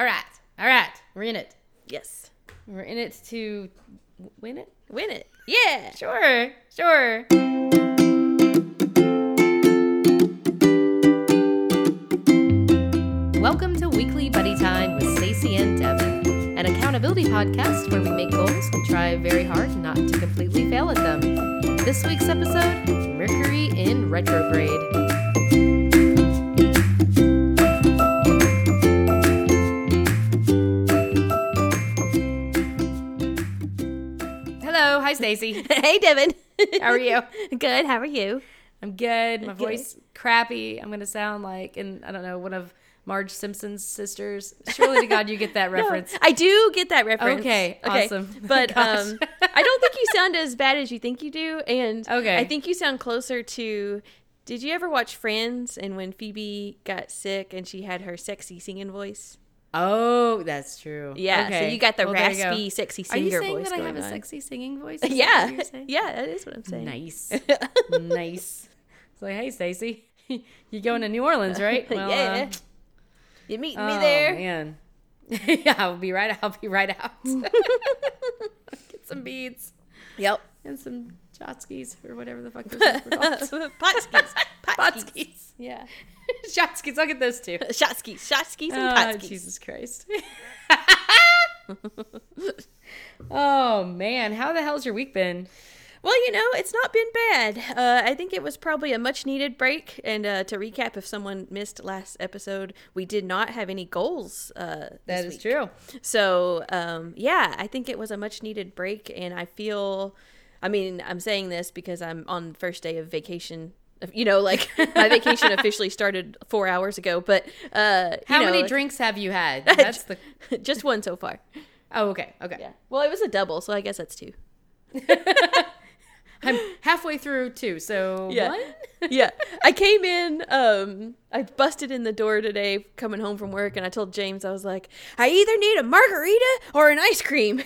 All right. All right. We're in it. Yes. We're in it to win it. Win it. Yeah. Sure. Sure. Welcome to Weekly Buddy Time with Stacey and Devin, an accountability podcast where we make goals and try very hard not to completely fail at them. This week's episode Mercury in retrograde. Stacey. hey, Devin. How are you? Good. How are you? I'm good. My Good. voice crappy. I'm gonna sound like, and I don't know, one of Marge Simpson's sisters. Surely to God, you get that reference. I do get that reference. Okay, awesome. But um, I don't think you sound as bad as you think you do, and Okay. I think you sound closer to. Did you ever watch Friends? And when Phoebe got sick and she had her sexy singing voice. Oh, that's true. Yeah. Okay. So you got the Well, there you go. raspy, sexy Are singer you saying voice that I have a sexy singing voice? Is Yeah. Yeah, that is what I'm saying. Nice. nice. It's like, hey, Stacey, you going to New Orleans, right? yeah. uh, You meet oh, me there? man. yeah, I'll be right. I'll be right out. Get some beads Yep. and some jotskis or whatever the fuck those are called. Potskis. Potskis. Yeah. Shotskis. I'll get those two. Shotskis. Shotskis and Oh, potskis. Jesus Christ. oh man, how the hell's your week been? Well, you know, it's not been bad. Uh, I think it was probably a much needed break. And uh, to recap, if someone missed last episode, we did not have any goals. Uh, That is week. true. So, um, yeah, I think it was a much needed break. And I feel, I mean, I'm saying this because I'm on the first day of vacation. You know, like my vacation officially started four hours ago, but uh, you How know, many like, drinks have you had? That's the. just one so far. Oh, okay, okay. Yeah. Well, it was a double, so I guess that's two. I'm halfway through two So Yeah. one. yeah. I came in, um, I busted in the door today coming home from work and I told James, I was like, I either need a margarita or an ice cream.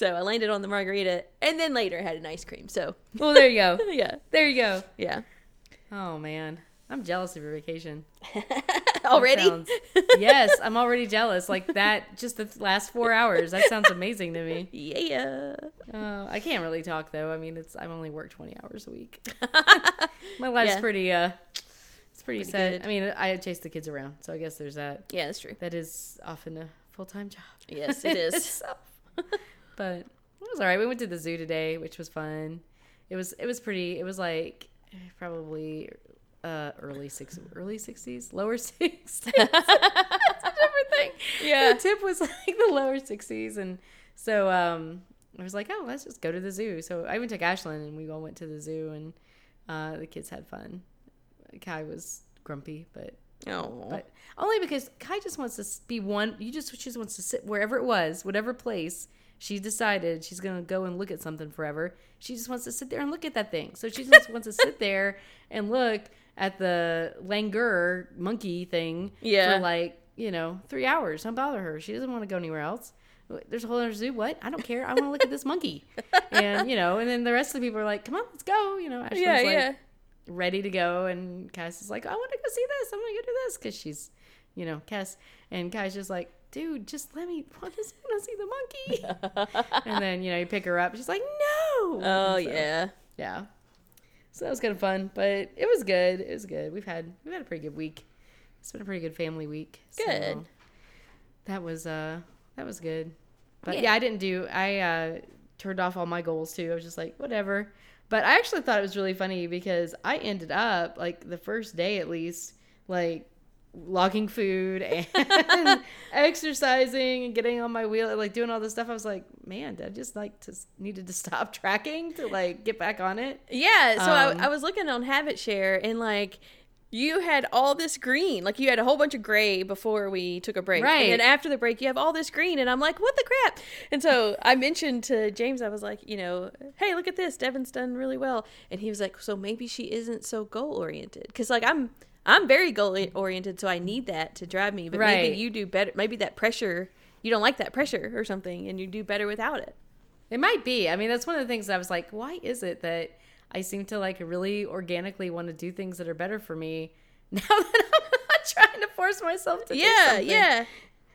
So I landed on the margarita and then later had an ice cream. So Well, there you go. yeah. There you go. Yeah. Oh man, I'm jealous of your vacation. Already? Sounds- yes, I'm already jealous. Like that, just the last four hours. That sounds amazing to me. yeah. Uh, I can't really talk though. I mean, it's I've only worked 20 hours a week. My life's Yeah. pretty uh, it's pretty, Pretty sad. good. I mean, I chase the kids around, so I guess there's that. Yeah, that's true. That is often a full time job. Yes, it is. But it was all right. We went to the zoo today, which was fun. It was it was pretty. It was like probably uh early six early sixties, lower sixties. That's a different thing. Yeah. the tip was like the lower sixties, and so um I was like, oh, let's just go to the zoo. So I even took Ashlyn, and we all went to the zoo, and uh the kids had fun. Kai was grumpy, but Oh. but only because Kai just wants to be one. You just she just wants to sit wherever it was, whatever place she decided she's gonna go and look at something forever. She just wants to sit there and look at that thing. So she just wants to sit there and look at the langur monkey thing Yeah. for like you know three hours. Don't bother her. She doesn't want to go anywhere else. There's a whole other zoo. What? I don't care. I want to look at this monkey. And you know, and then the rest of the people are like, "Come on, let's go." You know, Ashley's yeah, like, yeah. ready to go and Cass is like, I want to go see this. I'm gonna go do this because she's, you know, Cass and Kai's just like, dude, just let me. I just want to see the monkey. and then you know you pick her up. She's like, no. Oh, so, yeah. yeah. So that was kind of fun, but it was good. It was good. We've had we've had a pretty good week. It's been a pretty good family week. So Good. that was uh that was good. But yeah, Yeah. I didn't do. I uh turned off all my goals too. I was just like whatever. But I actually thought it was really funny because I ended up like the first day at least like logging food and exercising and getting on my wheel like doing all this stuff i was like man i just like to needed to stop tracking to like get back on it Yeah, so Um, I, I was looking on Habit Share and like you had all this green, like you had a whole bunch of gray before we took a break, Right. And then after the break, you have all this green, and I'm like, what the crap? And so I mentioned to James, I was like, you know, hey, look at this, Devin's done really well, and he was like, so maybe she isn't so goal oriented, because like I'm. I'm very goal oriented, so I need that to drive me. But Right. maybe you do better. Maybe that pressure, you don't like that pressure or something, and you do better without it. It might be. I mean, that's one of the things I was like, why is it that I seem to like really organically want to do things that are better for me now that I'm not trying to force myself to do yeah, yeah,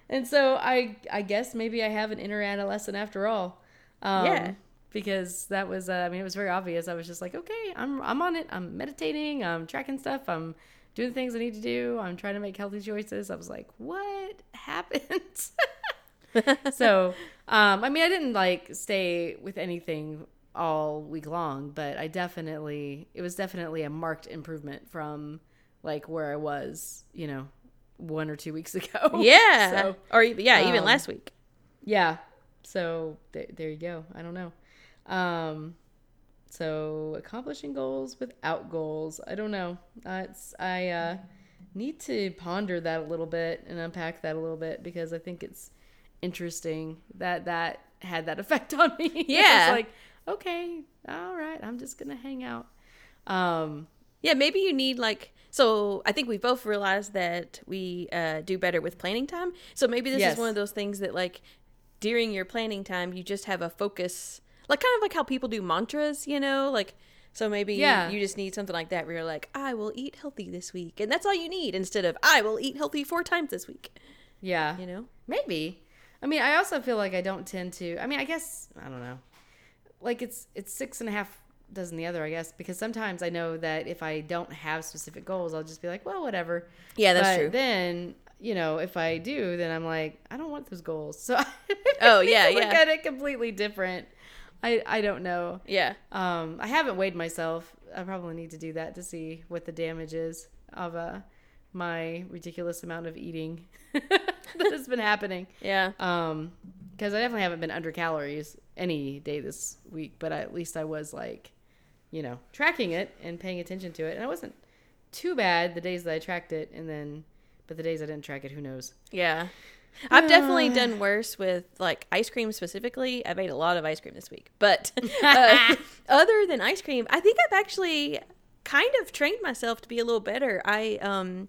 And so I I guess maybe I have an inner adolescent after all. Um, Yeah. Because that was uh, I mean it was very obvious. I was just like, okay, I'm I'm on it. I'm meditating. I'm tracking stuff. I'm doing the things I need to do. I'm trying to make healthy choices. I was like, what happened? so um, I mean I didn't like stay with anything all week long, but I definitely it was definitely a marked improvement from like where I was, you know, one or two weeks ago. yeah, So, or yeah, even um, last week. yeah. So th- there you go. I don't know. Um, so accomplishing goals without goals. I don't know. Uh, it's I uh, need to ponder that a little bit and unpack that a little bit because I think it's interesting that that had that effect on me. Yeah. like okay, all right. I'm just gonna hang out. Um, Yeah, maybe you need like so I think we both realized that we uh, do better with planning time. So maybe this Yes. is one of those things that like during your planning time you just have a focus like kind of like how people do mantras, you know? Like so maybe Yeah. you just need something like that where you're like, I will eat healthy this week. And that's all you need instead of I will eat healthy four times this week. yeah. You know? Maybe. I mean, I also feel like I don't tend to. I mean, I guess I don't know. Like it's it's six and a half dozen the other, I guess, because sometimes I know that if I don't have specific goals, I'll just be like, well, whatever. Yeah, that's but true. Then you know, if I do, then I'm like, I don't want those goals. So Oh, yeah, look yeah. at it completely different. I I don't know. yeah. Um, I haven't weighed myself. I probably need to do that to see what the damage is of uh, my ridiculous amount of eating that has been happening. Yeah. Um, because I definitely haven't been under calories any day this week, but at least I was like, you know, tracking it and paying attention to it, and I wasn't too bad the days that I tracked it, and then, but the days I didn't track it, who knows? Yeah. I've definitely done worse with like ice cream specifically. I've ate a lot of ice cream this week. But uh, other than ice cream, I think I've actually kind of trained myself to be a little better. I um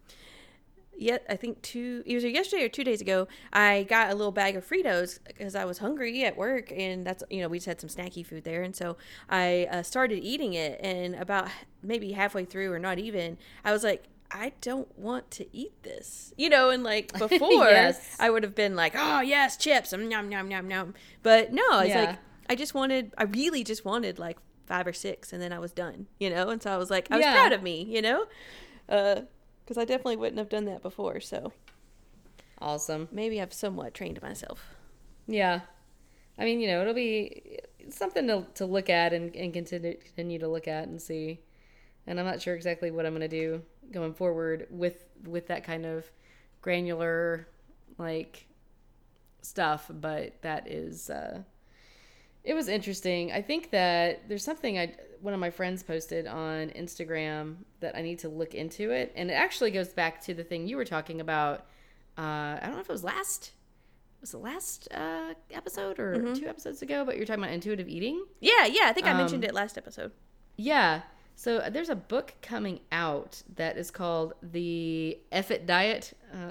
yet I think two it was yesterday or two days ago, I got a little bag of Fritos because I was hungry at work and that's you know, we just had some snacky food there and so I uh, started eating it and about maybe halfway through or not even, I was like I don't want to eat this. You know, and like before Yes. I would have been like, "Oh, yes, chips." Um, yum yum yum yum. But no, it's Yeah. like I just wanted I really just wanted like 5 or 6 and then I was done, you know? And so I was like I was Yeah. proud of me, you know? Uh cuz I definitely wouldn't have done that before, so Awesome. maybe I've somewhat trained myself. Yeah. I mean, you know, it'll be something to, to look at and, and continue, continue to look at and see. And I'm not sure exactly what I'm going to do going forward with with that kind of granular like stuff, but that is uh it was interesting. I think that there's something I one of my friends posted on Instagram that I need to look into it, and it actually goes back to the thing you were talking about. Uh, I don't know if it was last was the last uh, episode or two episodes ago, but you're talking about intuitive eating. Yeah, yeah, I think I mentioned Um, it last episode. Yeah. So uh, there's a book coming out that is called the F It Diet. Uh,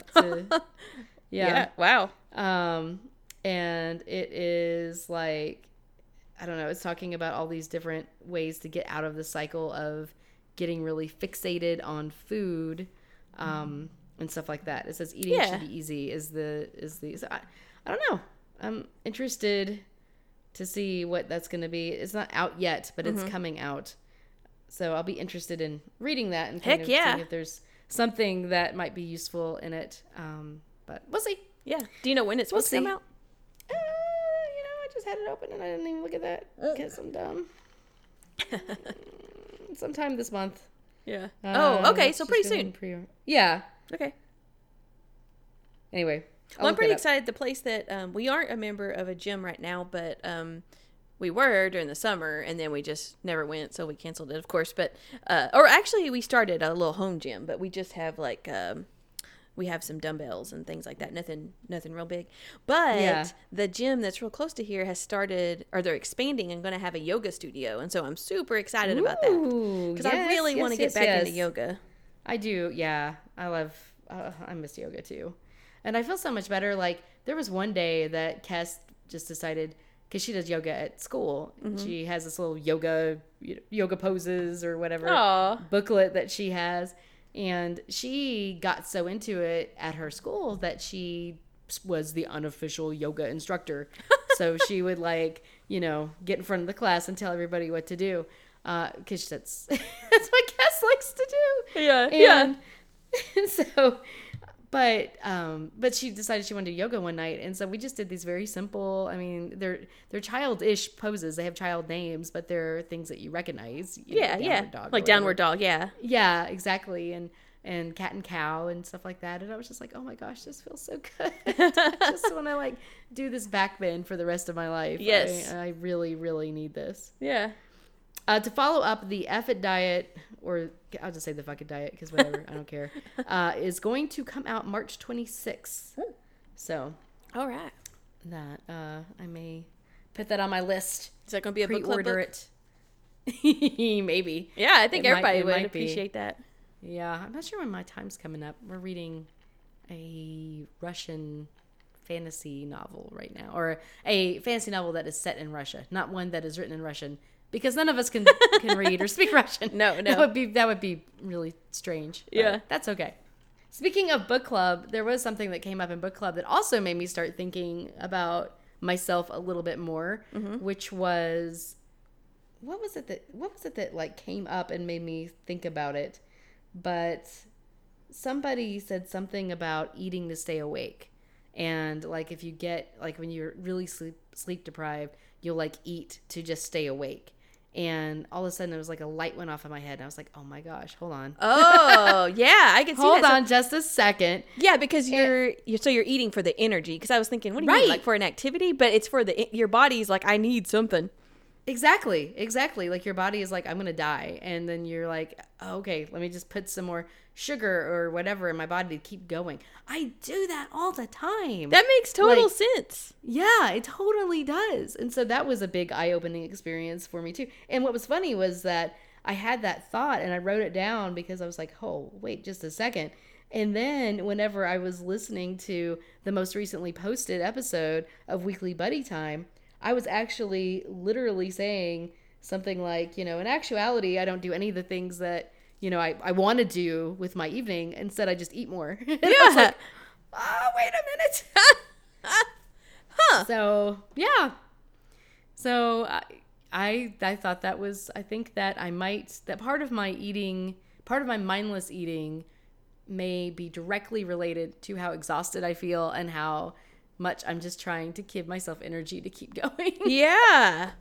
a- yeah. Wow. Um, and it is like, I don't know, it's talking about all these different ways to get out of the cycle of getting really fixated on food, um, and stuff like that. It says eating Yeah. should be easy is the, is the, so I, I don't know. I'm interested to see what that's going to be. It's not out yet, but Mm-hmm. it's coming out. So I'll be interested in reading that and kind Heck of yeah. seeing if there's something that might be useful in it. Um, but we'll see. Yeah. Do you know when it's We'll supposed to come out? Uh, you know, I just had it open and I didn't even look at that because I'm dumb. Sometime this month. Yeah. Uh, oh, okay. So pretty soon. Pre- yeah. Okay. Anyway, Well, I'm pretty excited. The place that um, we aren't a member of a gym right now, but um, we were during the summer, and then we just never went, so we canceled it, of course. But uh, or actually, we started a little home gym, but we just have like um, we have some dumbbells and things like that. Nothing, nothing real big. But Yeah. the gym that's real close to here has started, or they're expanding and going to have a yoga studio, and so I'm super excited about that Ooh, because I really yes, want to get yes, back into yoga. I do. Yeah, I love. Uh, I miss yoga too, and I feel so much better. Like there was one day that Kes just decided because she does yoga at school. Mm-hmm. She has this little yoga yoga poses or whatever Aw. booklet that she has, And she got so into it at her school that she was the unofficial yoga instructor. so she would like, you know, get in front of the class and tell everybody what to do. Because that's that's what Cass likes to do. Yeah, And, and so but um but she decided she wanted to do yoga one night and so we just did these very simple i mean they're they're childish poses they have child names but they're things that you recognize you know, yeah, yeah. dog like downward dog. Yeah. yeah exactly and and cat and cow and stuff like that and i was just like oh my gosh this feels so good i just want to like do this back bend for the rest of my life Yes. i, I really really need this Yeah. Uh, to follow up the it diet, or I'll just say the fuck it diet because whatever, I don't care, uh, is going to come out March 26th. So All right. that uh, I may put that on my list. Is that going to be a book club book? it. Maybe. Yeah, I think It everybody it would might be. appreciate that. Yeah, I'm not sure when my time's coming up. We're reading a Russian fantasy novel right now, or a fantasy novel that is set in Russia, not one that is written in Russian, because none of us can can read or speak Russian. No, no, that would be that would be really strange. Yeah. that's okay. Speaking of book club, there was something that came up in book club that also made me start thinking about myself a little bit more, Mm-hmm. which was what was it that what was it that like came up and made me think about it but somebody said something about eating to stay awake and like if you get like when you're really sleep sleep deprived you'll like eat to just stay awake and all of a sudden it was like a light went off in my head and i was like oh my gosh hold on Oh, yeah, I can see hold that. So- on just a second yeah, because you're, you're so you're eating for the energy. Because I was thinking, what do you mean, like for an activity? But it's for the your body's like, I need something. Exactly, exactly. Like your body is like, I'm gonna die, and then you're like, oh, okay, let me just put some more sugar or whatever in my body to keep going. I do that all the time. That makes total Like- sense. yeah, it totally does. And so that was a big eye-opening experience for me too. And what was funny was that I had that thought and I wrote it down because I was like, oh, wait, just a second. And then whenever I was listening to the most recently posted episode of Weekly Buddy Time, I was actually literally saying something like, you know, in actuality, I don't do any of the things that, you know, I, I want to do with my evening. Instead, I just eat more. And I was Yeah. like, oh, wait a minute. huh. So, yeah. So I, I I thought that was I think that I might that part of my eating, part of my mindless eating may be directly related to how exhausted I feel and how much I'm just trying to give myself energy to keep going. Yeah.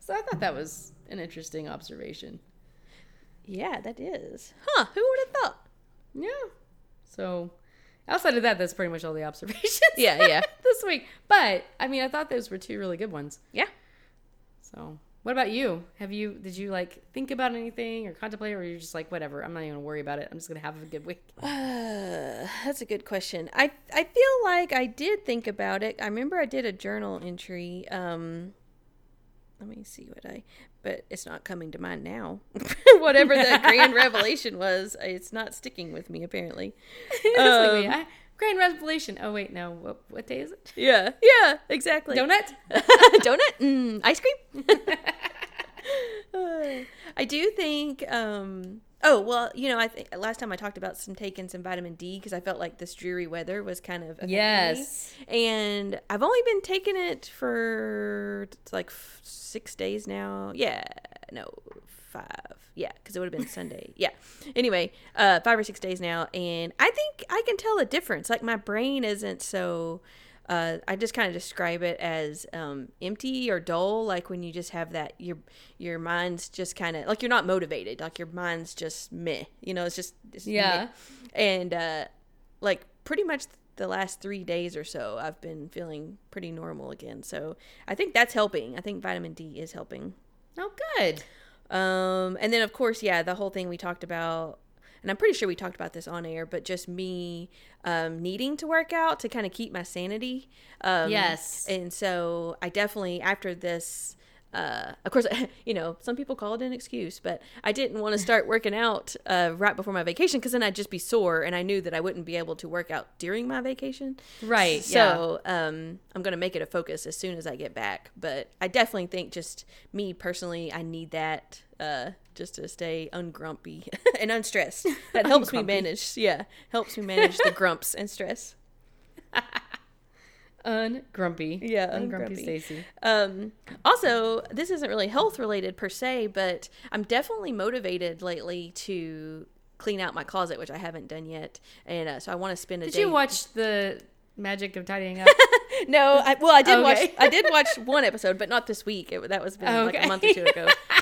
so I thought that was an interesting observation. Yeah, that is. Huh. Who would have thought? Yeah. So outside of that, that's pretty much all the observations. Yeah, yeah. this week. But I mean, I thought those were two really good ones. Yeah. So, what about you? Have you did you like think about anything or contemplate, or you're just like whatever? I'm not even gonna worry about it. I'm just gonna have a good week. Uh, that's a good question. I I feel like I did think about it. I remember I did a journal entry. Um, let me see what I. But it's not coming to mind now. Whatever the grand revelation was, it's not sticking with me apparently. It's like me. Grand revelation. Oh wait, no. What what day is it? Yeah, yeah, exactly. Donut. donut, mm, ice cream. I do think. Um, oh well, you know, I think last time I talked about some taking some vitamin D because I felt like this dreary weather was kind of affecting me. Yes. and I've only been taking it for like six days now. Yeah, no, five. Yeah, because it would have been Sunday. Yeah. Anyway, uh, five or six days now, and I think I can tell a difference. Like my brain isn't so. Uh, I just kind of describe it as um, empty or dull, like when you just have that your your mind's just kind of like you're not motivated, like your mind's just meh. You know, it's just it's Yeah. meh. And uh, like pretty much the last three days or so, I've been feeling pretty normal again. So I think that's helping. I think vitamin D is helping. Oh, good. Um, and then of course, yeah, the whole thing we talked about, and I'm pretty sure we talked about this on air, but just me um, needing to work out to kind of keep my sanity. Um, Yes. And so I definitely after this uh, of course, you know, some people call it an excuse, but I didn't want to start working out uh, right before my vacation because then I'd just be sore, and I knew that I wouldn't be able to work out during my vacation. Right. So um, I'm going to make it a focus as soon as I get back. But I definitely think just me personally, I need that uh, just to stay ungrumpy and unstressed. That helps me manage. Yeah, helps me manage the grumps and stress. Ungrumpy. Yeah, Ungrumpy. Stacey. Um, also, this isn't really health related per se, but I'm definitely motivated lately to clean out my closet, which I haven't done yet, and uh, so I want to spend a day. Did day. you watch the Magic of Tidying Up? No, I, well, I did watch. I did watch one episode, but not this week. It, that was been like a month or two ago.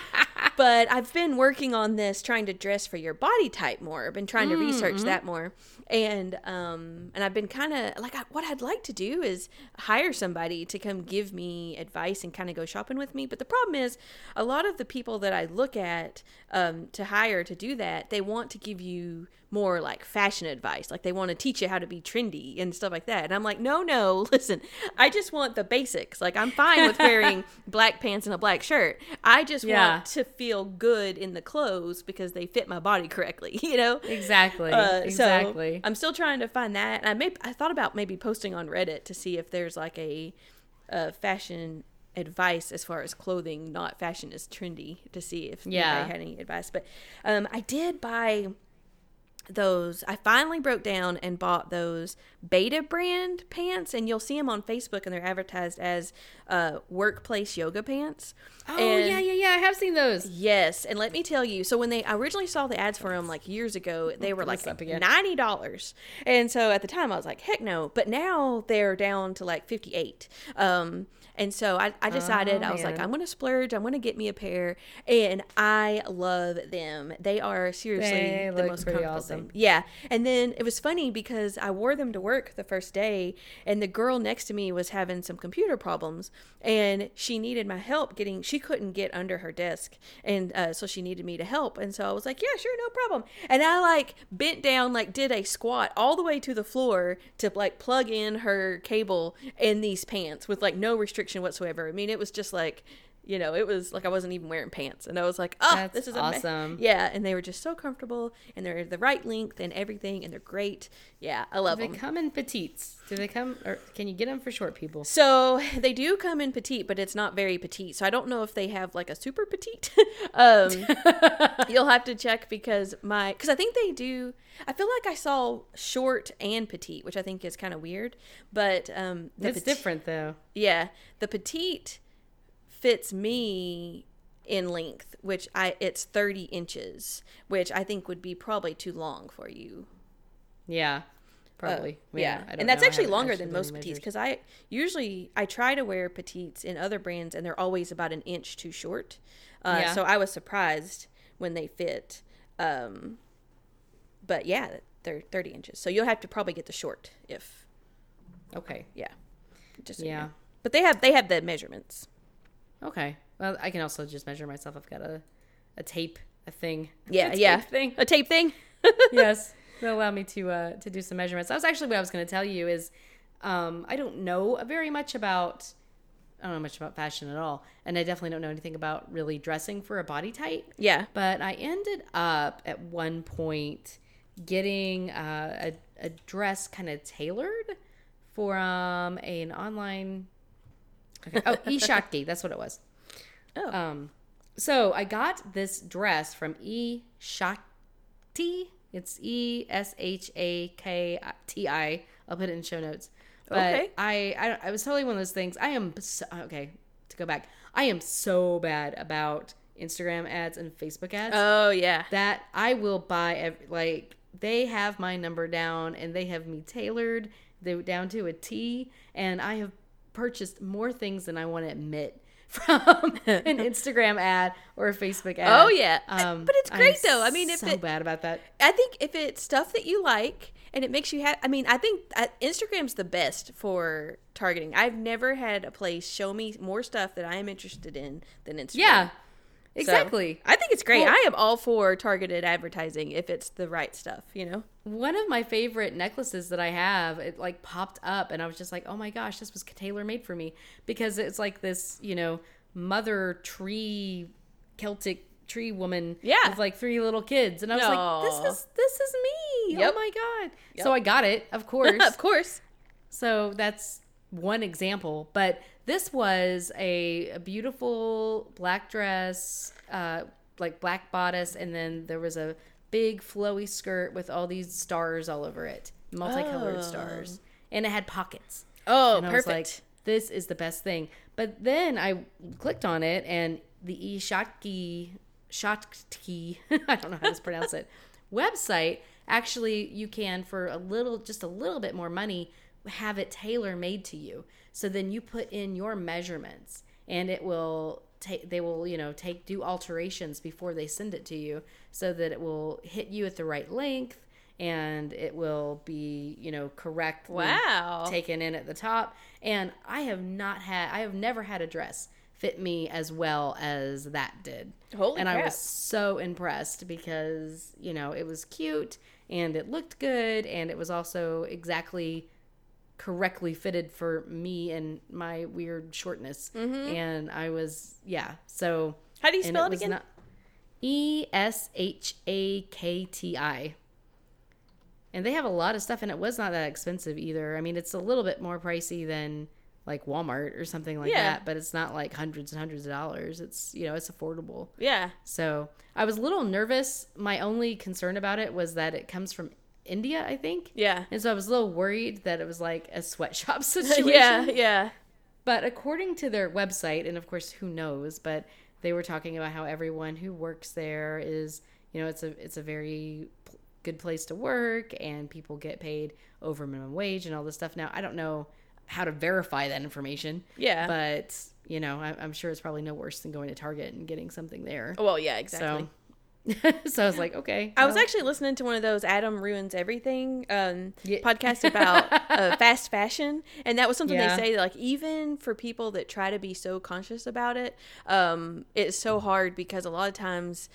but I've been working on this, trying to dress for your body type more. I've been trying to research that more, and um, and I've been kind of like, I, what I'd like to do is hire somebody to come give me advice and kind of go shopping with me. But the problem is, a lot of the people that I look at um, to hire to do that, they want to give you more like fashion advice. Like they want to teach you how to be trendy and stuff like that. And I'm like, no, no, listen, I just want the basics. Like I'm fine with wearing black pants and a black shirt. I just Yeah. want to feel good in the clothes because they fit my body correctly, you know? exactly. Uh, exactly. So I'm still trying to find that. And I may I thought about maybe posting on Reddit to see if there's like a, a fashion advice as far as clothing, not fashion is trendy, to see if Yeah. anybody had any advice. But um, I did buy those i finally broke down and bought those Betabrand pants and you'll see them on facebook and they're advertised as uh, workplace yoga pants oh And- yeah, yeah, yeah. I have seen those. Yes, and let me tell you. So when they I originally saw the ads for them like years ago, they were like ninety dollars, and so at the time I was like, heck no. But now they're down to like fifty eight. Um, and so I, I decided Oh, I was like. I'm gonna splurge. I'm gonna get me a pair, and I love them. They are seriously They the most comfortable awesome. thing. Yeah, and then it was funny because I wore them to work the first day, and the girl next to me was having some computer problems, and she needed my help getting. She couldn't get under her desk, and uh, so she needed me to help. And so I was like, "Yeah, sure, no problem." And I like bent down, like did a squat all the way to the floor to like plug in her cable in these pants with like no restriction whatsoever. I mean, it was just like. You know, it was like I wasn't even wearing pants, and I was like, "Oh, That's this is awesome. yeah, and they were just so comfortable, and they're the right length and everything, and they're great. Yeah, I love them. Do they them. come in petites? Do they come, or can you get them for short people? So they do come in petite, but it's not very petite. So I don't know if they have like a super petite. um, you'll have to check because my because I think they do. I feel like I saw short and petite, which I think is kind of weird. But um, the It's peti- different though. Yeah, the petite fits me in length, which I it's thirty inches, which I think would be probably too long for you. Yeah, Uh, probably. yeah, I don't and that's know. Actually longer actually than most petites because I usually I try to wear petites in other brands and they're always about an inch too short. Uh, Yeah. So I was surprised when they fit. Um, but yeah, they're thirty inches, so you'll have to probably get the short if Okay. yeah, just Yeah. But they have they have the measurements. Okay. Well, I can also just measure myself. I've got a, a tape, a thing. Yeah, A tape yeah, Thing. a tape thing. yes, that'll allow me to uh, to do some measurements. That was actually what I was going to tell you. Is um, I don't know very much about. I don't know much about fashion at all, and I definitely don't know anything about really dressing for a body type. Yeah. But I ended up at one point getting uh, a, a dress kind of tailored for um, an online. Okay. Oh, eShakti. That's what it was. Oh. Um, so I got this dress from E Shakti. It's E S H A K T I. I'll put it in show notes. But Okay. I, I I was totally one of those things. I am so, okay to go back. I am so bad about Instagram ads and Facebook ads Oh yeah. that I will buy ev- like they have my number down and they have me tailored they down to a T and I have purchased more things than I want to admit from an Instagram ad or a Facebook ad. Oh, yeah. Um, But it's I'm great, though. I mean, if so it- bad about that. I think if it's stuff that you like and it makes you happy, I mean, I think uh, Instagram's the best for targeting. I've never had a place show me more stuff that I am interested in than Instagram. Yeah, So, exactly. I think it's great. Well- I am all for targeted advertising if it's the right stuff, you know? One of my favorite necklaces that I have, it like popped up, and I was just like, "Oh my gosh, this was tailor made for me!" Because it's like this, you know, mother tree Celtic tree woman Yeah. with like three little kids and I was like this is this is me. Oh yep. Oh my god. Yep. So I got it, of course. of course. So that's one example. But this was a, a beautiful black dress, uh, like black bodice, and then there was a big flowy skirt with all these stars all over it, multicolored Oh. stars, and it had pockets. Oh, and perfect. like, this is the best thing. But then I clicked on it, and the Ishaki Shotki, I don't know how to pronounce it, website actually you can for a little, just a little bit more money, have it tailor made to you. So then you put in your measurements, and it will take. They will, you know, take do alterations before they send it to you, so that it will hit you at the right length. And it will be, you know, correctly Wow. taken in at the top. And I have not had, I have never had a dress fit me as well as that did. Holy and I was so impressed because, you know, it was cute and it looked good and it was also exactly correctly fitted for me and my weird shortness. Mm-hmm. And I was, yeah. So, How do you spell it, was again? E S H A K T I. And they have a lot of stuff, and it was not that expensive either. I mean, it's a little bit more pricey than like Walmart or something like Yeah. that, but it's not like hundreds and hundreds of dollars. It's you know, it's affordable. yeah. So I was a little nervous. My only concern about it was that it comes from India, I think. Yeah. And so I was a little worried that it was like a sweatshop situation. yeah. Yeah. But according to their website, and of course, who knows? But they were talking about how everyone who works there is, you know, it's a it's a very p- good place to work, and people get paid over minimum wage and all this stuff. Now, I don't know how to verify that information, Yeah. but you know, I, I'm sure it's probably no worse than going to Target and getting something there. well, yeah, exactly. So, so I was like, okay. I was actually listening to one of those Adam ruins everything um, Yeah. podcast about uh, fast fashion, and that was something Yeah. they say like even for people that try to be so conscious about it, um, it's so hard because a lot of times.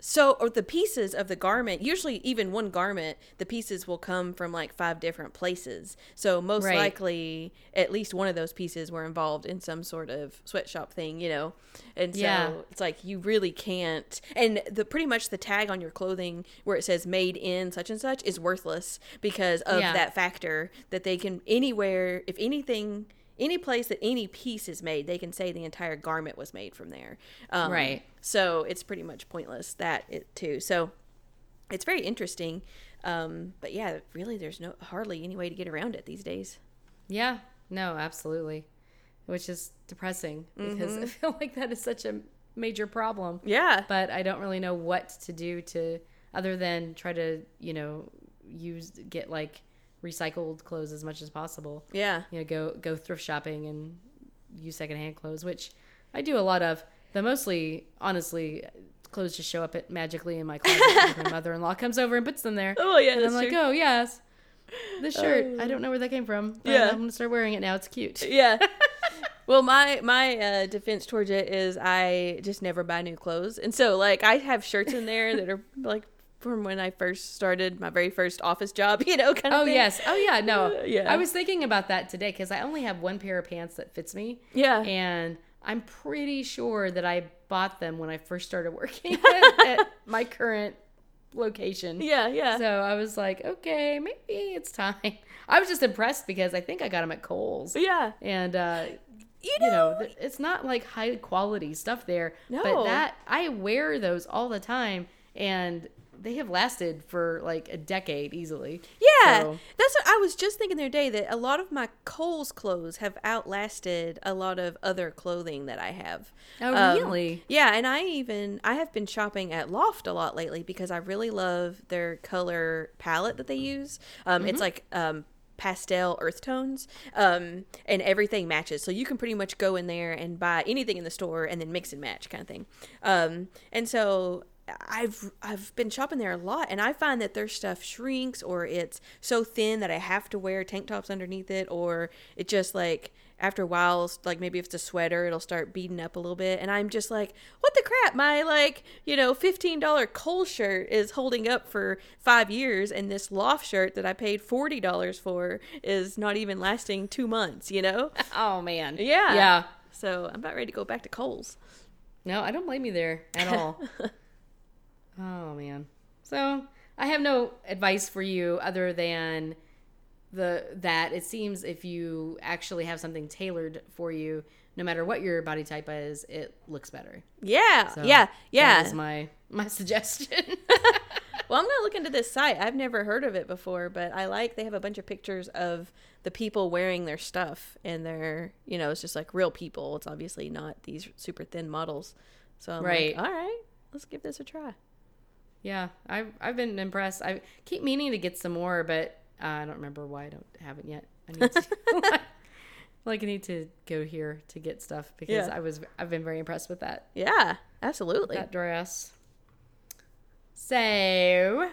So, or the pieces of the garment, usually even one garment, the pieces will come from like five different places. So, most Right. likely, at least one of those pieces were involved in some sort of sweatshop thing, you know? And so, Yeah. it's like you really can't and the pretty much the tag on your clothing where it says made in such and such is worthless because of Yeah. that factor that they can anywhere if anything any place that any piece is made they can say the entire garment was made from there um, Right. so it's pretty much pointless that it too so it's very interesting um, but yeah really there's no hardly any way to get around it these days Yeah, no, absolutely. Which is depressing because I feel like that is such a major problem. yeah But I don't really know what to do to other than try to, you know, use get like recycled clothes as much as possible. yeah You know, go go thrift shopping and use secondhand clothes, which I do a lot of. The mostly, honestly, clothes just show up at, magically in my closet. my mother-in-law comes over and puts them there. oh yeah and I'm like, true. oh yes, this shirt. I don't know where that came from. But Yeah. I'm gonna start wearing it now. It's cute. yeah. Well, my my uh, defense towards it is I just never buy new clothes, and so like I have shirts in there that are like from when I first started my very first office job, you know, kind of. Oh thing. yes. Oh yeah. No. Uh, yeah. I was thinking about that today because I only have one pair of pants that fits me, Yeah. and I'm pretty sure that I bought them when I first started working at, at my current location. yeah. Yeah. So I was like, okay, maybe it's time. I was just impressed because I think I got them at Kohl's. yeah. And uh, You you know. know, th- it's not like high quality stuff there. No. But that I wear those all the time and they have lasted for like a decade easily. Yeah, So- that's what I was just thinking the other day that a lot of my Kohl's clothes have outlasted a lot of other clothing that I have. Oh, Um, really? Yeah, and I even I have been shopping at Loft a lot lately because I really love their color palette that they use. Um, Mm-hmm. It's like um, pastel earth tones, um, and everything matches. So you can pretty much go in there and buy anything in the store and then mix and match kind of thing. Um, and so I've I've been shopping there a lot, and I find that their stuff shrinks or it's so thin that I have to wear tank tops underneath it, or it just like after a while, like maybe if it's a sweater, it'll start beating up a little bit, and I'm just like, what the crap? My like you know fifteen dollar Kohl's shirt is holding up for five years, and this loft shirt that I paid forty dollars for is not even lasting two months. You know? Oh man. Yeah. Yeah. So I'm about ready to go back to Kohl's. No, I don't blame you there at all. oh man. So I have no advice for you other than the that it seems if you actually have something tailored for you, no matter what your body type is, it looks better. Yeah, So yeah, yeah. That is my my suggestion. Well, I'm gonna look into this site. I've never heard of it before, but I like they have a bunch of pictures of the people wearing their stuff, and they're you know it's just like real people. It's obviously not these super thin models. So I'm Right. like, all right, let's give this a try. Yeah, I've I've been impressed. I keep meaning to get some more, but uh, I don't remember why I don't have it yet. I need to. like I need to go here to get stuff because Yeah. I was I've been very impressed with that. Yeah, absolutely. that dress. So, I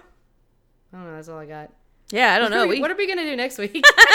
don't know. That's all I got. yeah, I don't know. What are we, We, what are we gonna do next week?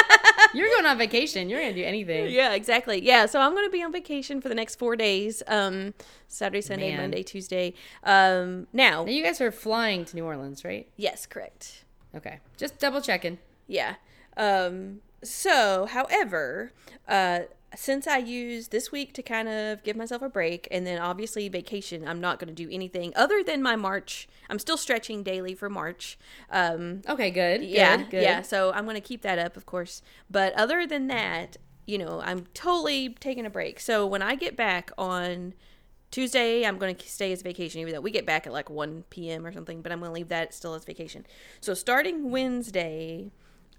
You're going on vacation. You're gonna do anything. yeah, exactly. Yeah, so I'm going to be on vacation for the next four days. Um, Saturday, Sunday, Man. Monday, Tuesday. Um, now, Now you guys are flying to New Orleans, right? yes, correct. Okay, just double checking. Yeah. Um, so, however, uh, since I used this week to kind of give myself a break and then obviously vacation, I'm not going to do anything other than my March. I'm still stretching daily for March. Um, Okay, good. yeah, good, good. yeah. So I'm going to keep that up, of course. But other than that, you know, I'm totally taking a break. So when I get back on Tuesday, I'm going to stay as vacation, even though we get back at like 1 p.m. or something, but I'm going to leave that still as vacation. So starting Wednesday,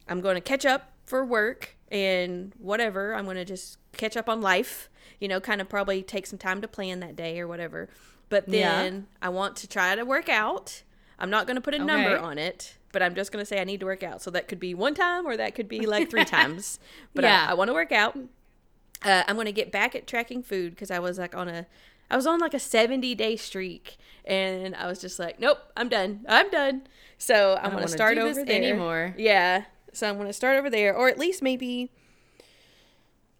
I'm going to catch up for work and whatever. I'm going to just catch up on life, you know, kind of probably take some time to plan that day or whatever. But Yeah. then I want to try to work out. I'm not going to put a number on it, but I'm just going to say I need to work out. So that could be one time or that could be like three times. But Yeah. I, I want to work out. Uh, I'm going to get back at tracking food because I was like on a, I was on like a 70 day streak and I was just like, nope, I'm done. I'm done. So I'm going to start do over this there. anymore. Yeah. So I'm going to start over there or at least maybe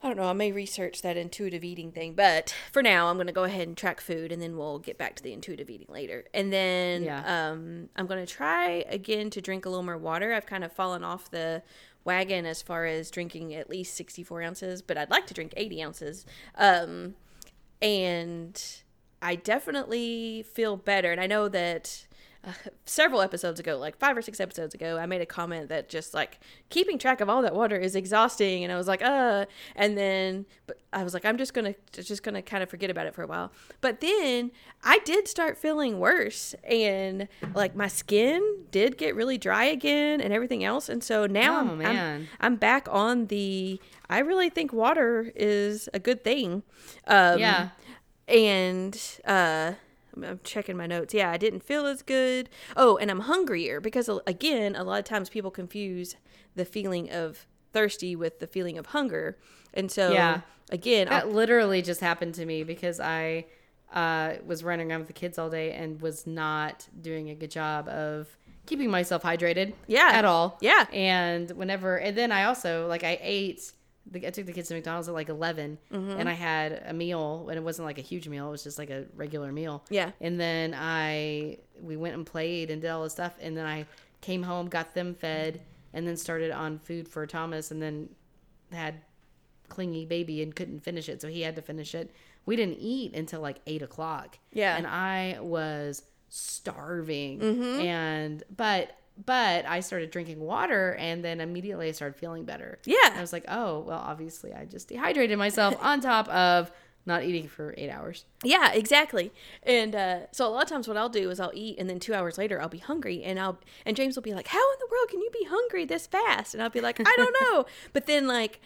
I don't know, I may research that intuitive eating thing, but for now I'm going to go ahead and track food and then we'll get back to the intuitive eating later. And then Yeah. um I'm going to try again to drink a little more water. I've kind of fallen off the wagon as far as drinking at least 64 ounces, but I'd like to drink 80 ounces. Um and I definitely feel better. And I know that uh, several episodes ago, like five or six episodes ago, I made a comment that just like keeping track of all that water is exhausting, and I was like, uh, and then but I was like, I'm just gonna just gonna kind of forget about it for a while. But then I did start feeling worse, and like my skin did get really dry again, and everything else, and so now Oh, I'm, I'm. I'm back on the. I really think water is a good thing. Um, Yeah. and uh I'm- checking my notes. Yeah, I didn't feel as good. Oh, and I'm hungrier because again, a lot of times people confuse the feeling of thirsty with the feeling of hunger. And so Yeah. again, I'll- That literally just happened to me because I uh, was running around with the kids all day and was not doing a good job of keeping myself hydrated. Yeah. At all. Yeah. And whenever, and then I also, like, I ate, the, I took the kids to McDonald's at like 11 Mm-hmm. and I had a meal and it wasn't like a huge meal. It was just like a regular meal. Yeah. And then I, we went and played and did all this stuff. And then I came home, got them fed, and then started on food for Thomas and then had clingy baby and couldn't finish it, so he had to finish it. We didn't eat until like eight o'clock. Yeah. and I was starving. Mm-hmm. And but but I started drinking water, and then immediately I started feeling better. Yeah. I was like, oh well, obviously I just dehydrated myself on top of not eating for eight hours. Yeah, exactly. And uh, so a lot of times, what I'll do is I'll eat, and then two hours later, I'll be hungry, and I'll and James will be like, "How in the world can you be hungry this fast?" And I'll be like, "I don't know." but then, like,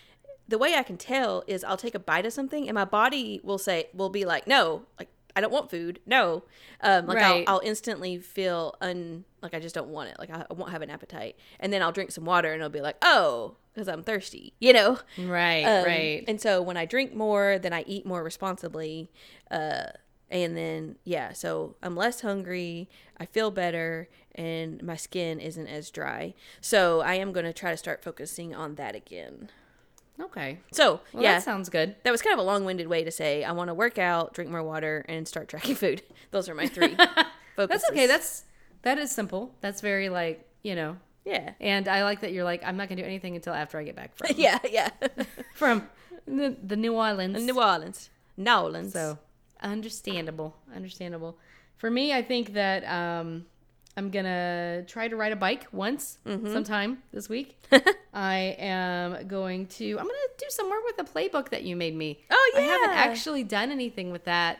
the way I can tell is I'll take a bite of something, and my body will say, will be like, "No, like I don't want food. No." Um, like Right. I'll, I'll instantly feel un like I just don't want it. Like I, I won't have an appetite, and then I'll drink some water, and I'll be like, "Oh." Because I'm thirsty, you know. Right, Um, right. And so when I drink more, then I eat more responsibly. Uh, and then, yeah, so I'm less hungry. I feel better. And my skin isn't as dry. So I am going to try to start focusing on that again. Okay. So, Well, yeah. that sounds good. that was kind of a long-winded way to say I want to work out, drink more water, and start tracking food. Those are my three focuses. That's okay. That's that is simple. That's very like you know Yeah. And I like that you're like, I'm not gonna do anything until after I get back from Yeah, yeah. from the, the New Orleans. New Orleans. New Orleans. So understandable, understandable. For me, I think that um, I'm gonna try to ride a bike once, Mm-hmm. sometime this week. I am going to. I'm gonna do some work with the playbook that you made me. Oh, yeah, I haven't actually done anything with that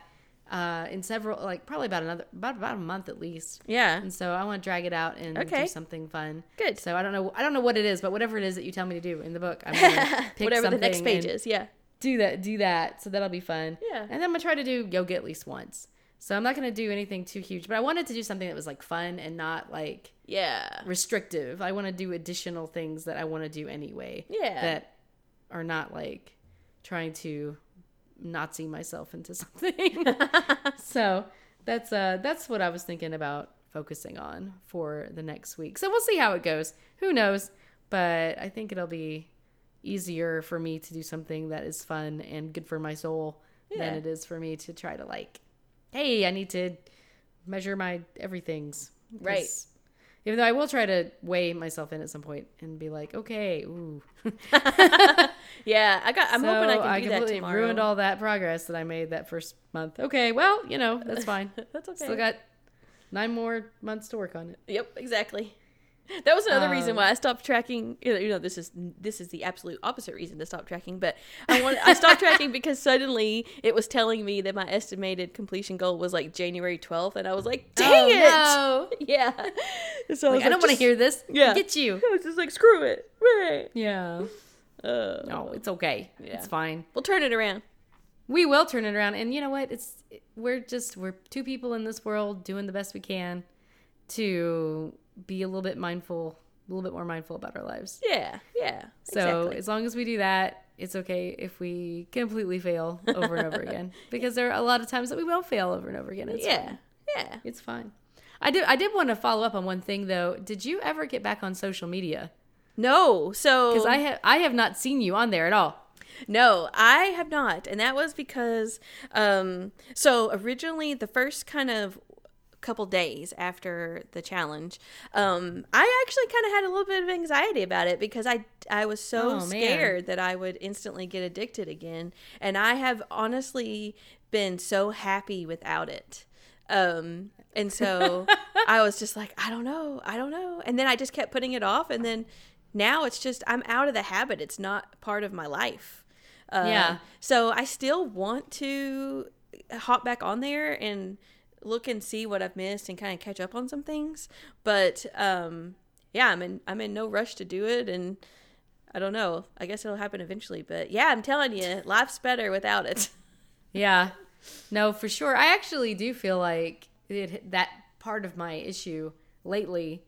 uh, in several, like probably about another, about about a month at least. yeah. And so I want to drag it out and Okay. do something fun. Good. So I don't know. I don't know what it is, but whatever it is that you tell me to do in the book, I'm gonna pick Whatever the next page is. Yeah. do that do that so that'll be fun Yeah. and then i'm gonna try to do yoga at least once so i'm not gonna do anything too huge but i wanted to do something that was like fun and not like Yeah. restrictive. I want to do additional things that i want to do anyway Yeah. that are not like trying to nazi myself into something. So that's uh that's what i was thinking about focusing on for the next week. So we'll see how it goes. Who knows? But i think it'll be easier for me to do something that is fun and good for my soul than it is for me to try to like hey i need to measure my everything's. Right. even though i will try to weigh myself in at some point and be like okay ooh Yeah. I got. I'm hoping I So can do that completely tomorrow. ruined all that progress that I made that first month. Okay, well, you know, that's fine. That's okay. Still got nine more months to work on it. Yep, exactly. That was another reason Um, why I stopped tracking. You know, this is this is the absolute opposite reason to stop tracking. But I wanted I stopped tracking because suddenly it was telling me that my estimated completion goal was like January twelfth, and I was like, "Dang Oh, it!" no. Yeah. So I, Like, I don't want to hear this. Yeah. Get you. I was just like, "Screw it!" Right. Yeah. Uh, No, it's okay. Yeah. It's fine. We'll turn it around. We will turn it around. And you know what? It's we're just we're two people in this world doing the best we can to be a little bit mindful, a little bit more mindful about our lives. Yeah. Yeah. So exactly. as long as we do that, it's okay if we completely fail over and over again. Because there are a lot of times that we will fail over and over again. It's yeah. fine. Yeah. It's fine. I did I did want to follow up on one thing though. Did you ever get back on social media? No. So Because I have I have not seen you on there at all. No, I have not. And that was because um so originally the first kind of couple days after the challenge, um I actually kind of had a little bit of anxiety about it because I I was so Oh, man. scared that I would instantly get addicted again and I have honestly been so happy without it. Um and so I was just like I don't know, I don't know. And then I just kept putting it off and then now it's just I'm out of the habit. It's not part of my life. Uh, Yeah. So I still want to hop back on there and look and see what I've missed and kind of catch up on some things. But um, yeah, I'm in I'm in no rush to do it, and I don't know. I guess it'll happen eventually. But yeah, I'm telling you, life's better without it. Yeah. No, for sure. I actually do feel like it, that part of my issue lately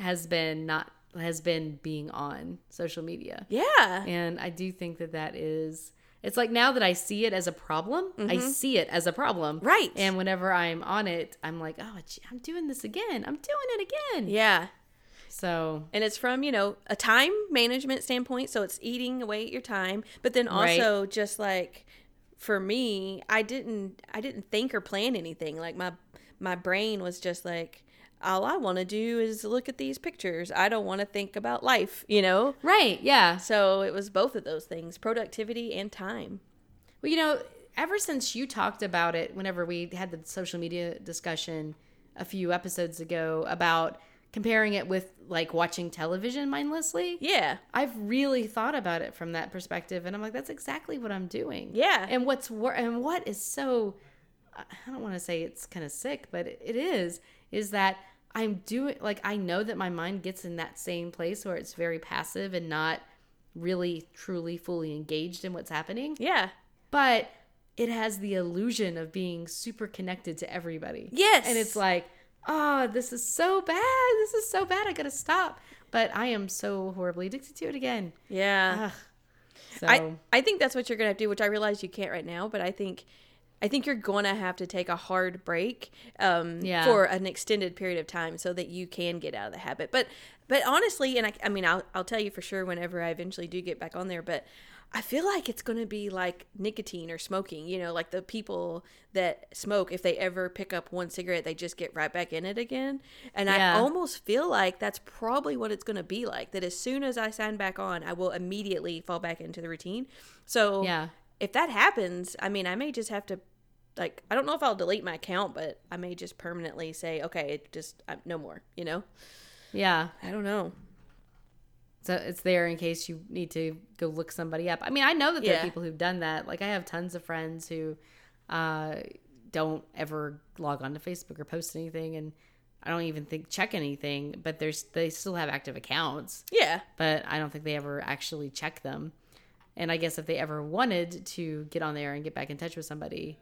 has been not has been being on social media. Yeah. And I do think that that is it's like now that I see it as a problem, I see it as a problem. Mm-hmm. Right. And whenever I'm on it, I'm like, "Oh, gee, I'm doing this again. I'm doing it again." Yeah. So, And it's from, you know, a time management standpoint. So it's eating away at your time. But then also just like for me, I didn't I didn't think or plan anything. Like my my brain was just like, all I want to do is look at these pictures. I don't want to think about life, you know? right, yeah. So it was both of those things, productivity and time. Well, you know, ever since you talked about it, whenever we had the social media discussion a few episodes ago about comparing it with like watching television mindlessly, Yeah. I've really thought about it from that perspective, and I'm like, that's exactly what I'm doing. Yeah. And what's wor- and what is so, I don't want to say it's kind of sick, but it, it is, is that I'm doing like I know that my mind gets in that same place where it's very passive and not really truly fully engaged in what's happening Yeah. but it has the illusion of being super connected to everybody. Yes. And it's like, oh, this is so bad. This is so bad. I gotta stop. But I am so horribly addicted to it again. Yeah. Ugh. So I, I think that's what you're gonna have to do, which I realize you can't right now, but I think I think you're going to have to take a hard break um, Yeah. for an extended period of time so that you can get out of the habit. But but honestly, and I, I mean, I'll, I'll tell you for sure whenever I eventually do get back on there, but I feel like it's going to be like nicotine or smoking, you know, like the people that smoke, if they ever pick up one cigarette, they just get right back in it again. And I almost feel like that's probably what it's going to be like. That as soon as I sign back on, I will immediately fall back into the routine. So Yeah. if that happens, I mean, I may just have to, like, I don't know if I'll delete my account, but I may just permanently say, okay, just uh, no more, you know? Yeah. I don't know. So it's there in case you need to go look somebody up. I mean, I know that there Yeah. are people who've done that. Like I have tons of friends who uh, don't ever log on to Facebook or post anything, and I don't even think check anything. But there's they still have active accounts, Yeah. but I don't think they ever actually check them. And I guess if they ever wanted to get on there and get back in touch with somebody,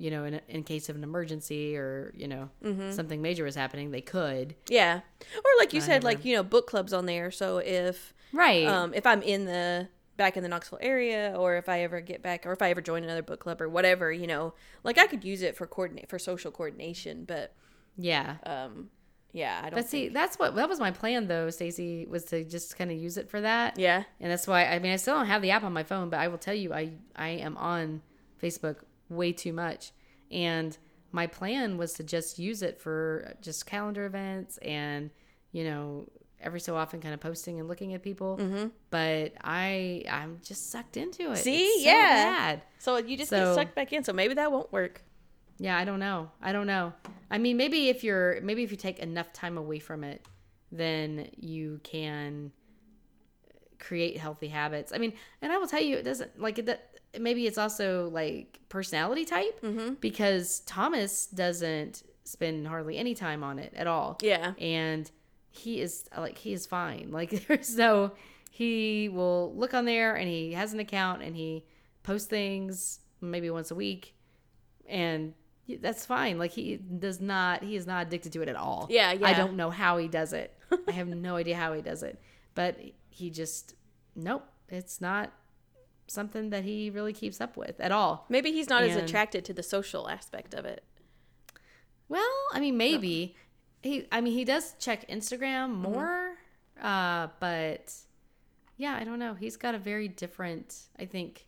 you know, in in case of an emergency or you know Mm-hmm. something major was happening, they could. Yeah. Or like you I said, never- like, you know, book clubs on there. So if, Right. um, if I'm in the, back in the Knoxville area, or if I ever get back, or if I ever join another book club or whatever, you know, like I could use it for coordinate, for social coordination, but, yeah. um, yeah, I don't But see, that's what that was my plan though, Stacey, was to just kind of use it for that. yeah. And that's why I mean I still don't have the app on my phone, but I will tell you I I am on Facebook way too much. And my plan was to just use it for just calendar events and you know every so often kind of posting and looking at people. Mm-hmm. But I I'm just sucked into it. See? So Yeah. bad. So you just get sucked back in. So maybe that won't work. Yeah, I don't know. I don't know. I mean, maybe if you're maybe if you take enough time away from it, then you can create healthy habits. I mean, and I will tell you, it doesn't like it. Maybe it's also like personality type Mm-hmm. because Thomas doesn't spend hardly any time on it at all. Yeah. and he is like he is fine. Like there's no. He will look on there and he has an account and he posts things maybe once a week and that's fine. Like he does not, he is not addicted to it at all. Yeah, yeah. I don't know how he does it. I have no idea how he does it, but he just, nope, it's not something that he really keeps up with at all. Maybe he's not as attracted to the social aspect of it. Well, I mean, maybe he, I mean, he does check Instagram Mm-hmm. more, uh, but yeah, I don't know. He's got a very different, I think,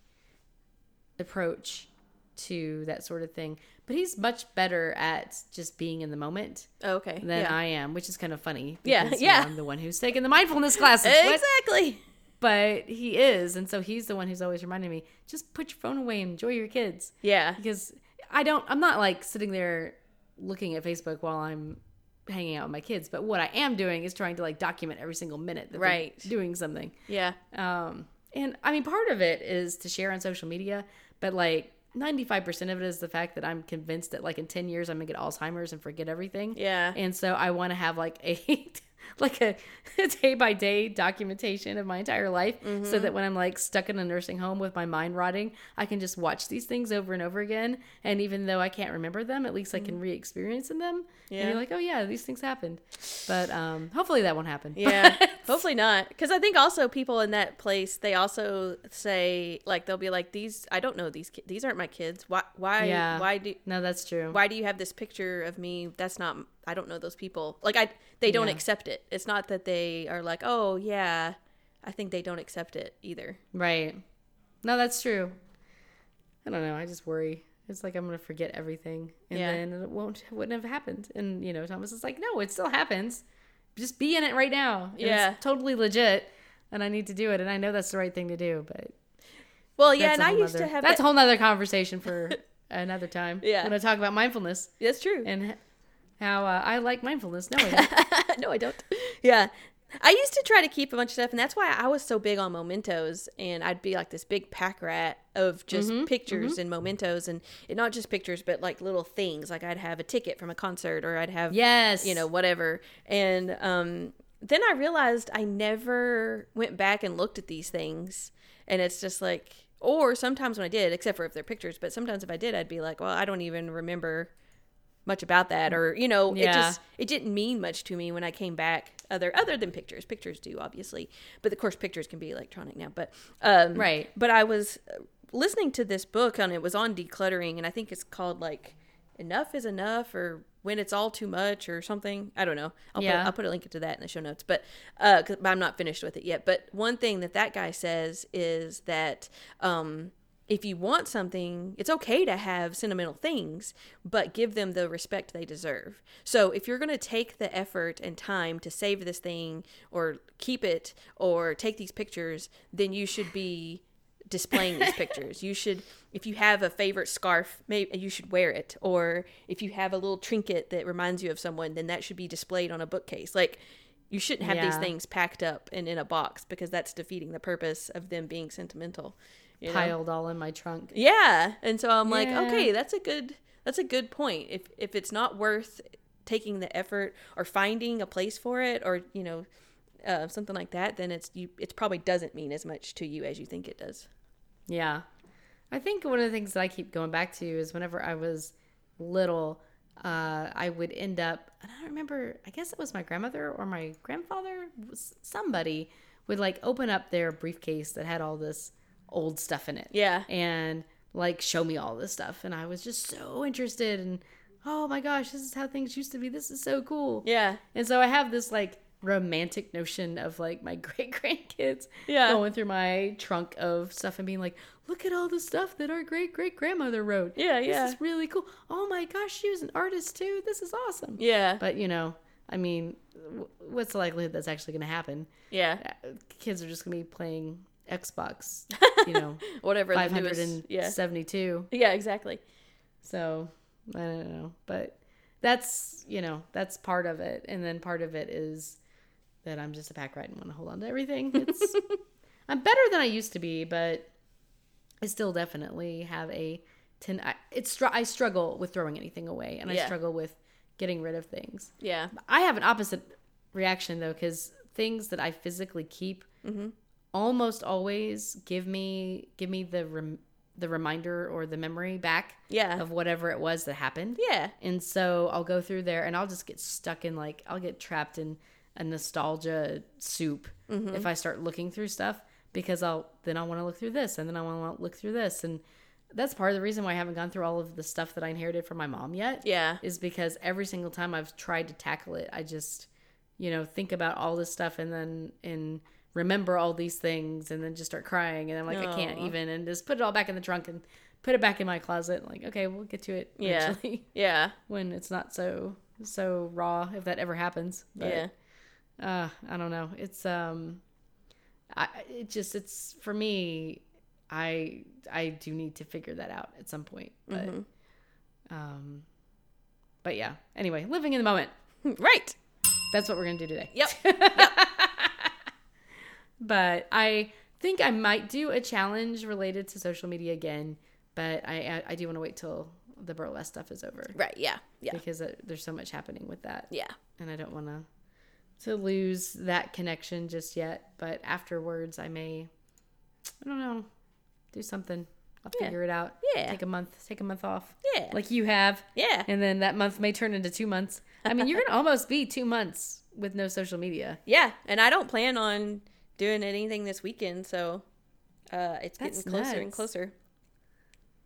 approach to that sort of thing. But he's much better at just being in the moment Oh, okay. than yeah. I am, which is kind of funny. Yeah, you yeah. know, I'm the one who's taking the mindfulness classes. Exactly. But he is, and so he's the one who's always reminding me, just put your phone away and enjoy your kids. Yeah. Because I don't, I'm not like sitting there looking at Facebook while I'm hanging out with my kids. But what I am doing is trying to like document every single minute that Right. doing something. Yeah. Um, and I mean, part of it is to share on social media, but like 95% of it is the fact that I'm convinced that like in 10 years I'm gonna get Alzheimer's and forget everything. Yeah. And so I want to have like a like a day by day documentation of my entire life so Mm-hmm. that when I'm like stuck in a nursing home with my mind rotting, I can just watch these things over and over again. And even though I can't remember them, at least I can re experience in them. And Mm-hmm. Yeah. you're like, oh yeah, these things happened. But um, hopefully that won't happen. Yeah. Hopefully not. Because I think also people in that place, they also say, like, they'll be like, these, I don't know these kids. These aren't my kids. Why, why, Yeah. why do, no, that's true. why do you have this picture of me? That's not, I don't know those people. Like, I, they don't Yeah. accept it. It's not that they are like, oh, yeah. I think they don't accept it either. Right. No, that's true. I don't know. I just worry. It's like I'm gonna forget everything, and Yeah. then it won't wouldn't have happened. And you know, Thomas is like, no, it still happens. Just be in it right now. And Yeah. it's totally legit, and I need to do it, and I know that's the right thing to do. But Well, yeah. And I used nother- to have that's that- a whole nother conversation for another time. Yeah. when I talk about mindfulness That's true. and how uh, I like mindfulness. No, I don't. no, I don't. Yeah. I used to try to keep a bunch of stuff, and that's why I was so big on mementos. And I'd be like this big pack rat of just Mm-hmm, pictures and mementos, and, and not just pictures, but like little things. Like I'd have a ticket from a concert, or I'd have, yes, you know, whatever. And um, then I realized I never went back and looked at these things, and it's just like, or sometimes when I did, except for if they're pictures, but sometimes if I did, I'd be like, well, I don't even remember much about that or you know it just it didn't mean much to me when i came back other other than pictures pictures do obviously but of course pictures can be electronic now but um Right. but i was listening to this book and it was on decluttering and I think it's called like enough is enough or when it's all too much or something. I don't know. I'll Yeah. put I'll put a link to that in the show notes. But uh 'cause- but I'm not finished with it yet. But one thing that that guy says is that um if you want something, it's okay to have sentimental things, but give them the respect they deserve. So if you're going to take the effort and time to save this thing or keep it or take these pictures, then you should be displaying these pictures. You should if you have a favorite scarf, maybe you should wear it or if you have a little trinket that reminds you of someone, then that should be displayed on a bookcase. Like you shouldn't have these things packed up and in a box because that's defeating the purpose of them being sentimental. You know? Piled all in my trunk. Yeah. And so I'm like, okay, that's a good that's a good point. If if it's not worth taking the effort or finding a place for it or, you know, uh, something like that, then it's you it probably doesn't mean as much to you as you think it does. Yeah. I think one of the things that I keep going back to is whenever I was little, uh, I would end up, and I don't remember, I guess it was my grandmother or my grandfather, was- somebody would like open up their briefcase that had all this old stuff in it. Yeah. And like show me all this stuff. And I was just so interested and, oh my gosh, this is how things used to be. This is so cool. Yeah. And so I have this like romantic notion of like my great grandkids Yeah. going through my trunk of stuff and being like, look at all the stuff that our great great grandmother wrote. Yeah, yeah. This is really cool. Oh my gosh, she was an artist too. This is awesome. Yeah. But you know, I mean, what's the likelihood that's actually going to happen? Yeah. Uh, Kids are just going to be playing Xbox, you know, Whatever the newest. Yeah. 572. Yeah, exactly. So I don't know, but that's you know that's part of it, and then part of it is that I'm just a pack rat and want to hold on to everything. It's I'm better than I used to be, but I still definitely have a ten. I, it's str- I struggle with throwing anything away, and I struggle with getting rid of things. Yeah. I have an opposite reaction though, because things that I physically keep Mm-hmm. Almost always give me give me the rem- the reminder or the memory back Yeah. of whatever it was that happened. Yeah. And so I'll go through there and I'll just get stuck in like I'll get trapped in a nostalgia soup Mm-hmm. if I start looking through stuff because I'll then I want to look through this and then I want to look through this and that's part of the reason why I haven't gone through all of the stuff that I inherited from my mom yet. Yeah. Is because every single time I've tried to tackle it, I just you know think about all this stuff and then and remember all these things and then just start crying and I'm like I can't even and just put it all back in the trunk and put it back in my closet like okay we'll get to it Yeah. eventually Yeah. when it's not so so raw if that ever happens but Yeah. uh i don't know it's um i it just it's for me i i do need to figure that out at some point but Mhm. um but yeah anyway living in the moment Right. that's what we're gonna do today Yep. but i think i might do a challenge related to social media again but i i, I do want to wait till the burlesque stuff is over Right. Yeah. Yeah. because uh, there's so much happening with that Yeah. and I don't want to to lose that connection just yet. But afterwards, I may, I don't know, do something. I'll Yeah. figure it out. Yeah. Take a month. Take a month off, Yeah. like you have, yeah. and then that month may turn into two months. I mean, you're gonna almost be two months with no social media. Yeah. And I don't plan on doing anything this weekend, so uh, it's That's getting closer and closer.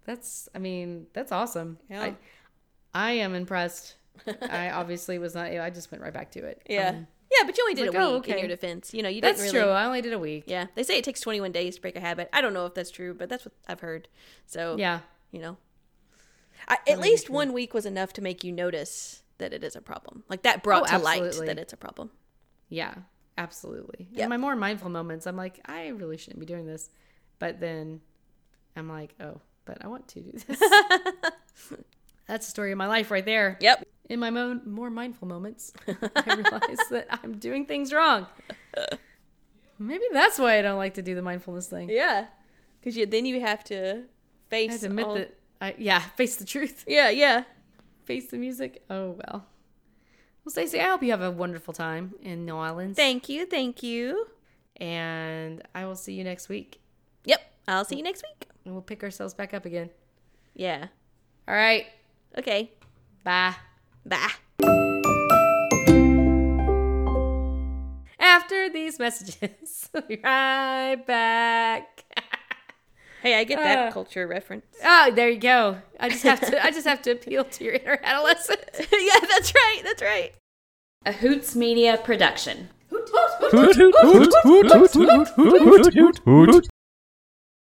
That's, I mean, that's awesome. Yeah. I, I am impressed. I obviously was not. I just went right back to it. Yeah. Um, yeah, but you only did like, a week oh, in your defense. You know, you that's didn't really. true. I only did a week. Yeah, they say it takes 21 days to break a habit. I don't know if that's true, but that's what I've heard. So, Yeah. you know, I, at least one week was enough to make you notice that it is a problem. Like that brought Oh, to light that it's a problem. Yeah, absolutely. Yep. In my more mindful moments, I'm like, I really shouldn't be doing this. But then I'm like, oh, but I want to do this. That's the story of my life right there. Yep. In my mo- more mindful moments, I realize that I'm doing things wrong. Maybe that's why I don't like to do the mindfulness thing. Yeah. Because then you have to I face. have to admit all- that, I, yeah, face the truth, Yeah, yeah. face the music. Oh, well. Well, Stacey, I hope you have a wonderful time in New Orleans. Thank you. Thank you. and I will see you next week. Yep. I'll see you next week. And we'll pick ourselves back up again. Yeah. All right. Okay. Bye. Bye. After these messages, we'll be right back. Hey, I get that Uh. culture reference. Oh, there you go. I just have to. I just have to appeal to your inner adolescent. yeah, that's right. That's right. A Hoots Media production. Hoot, hoot, hoot, hoot, hoot, hoot, hoot, hoot, hoot, hoot.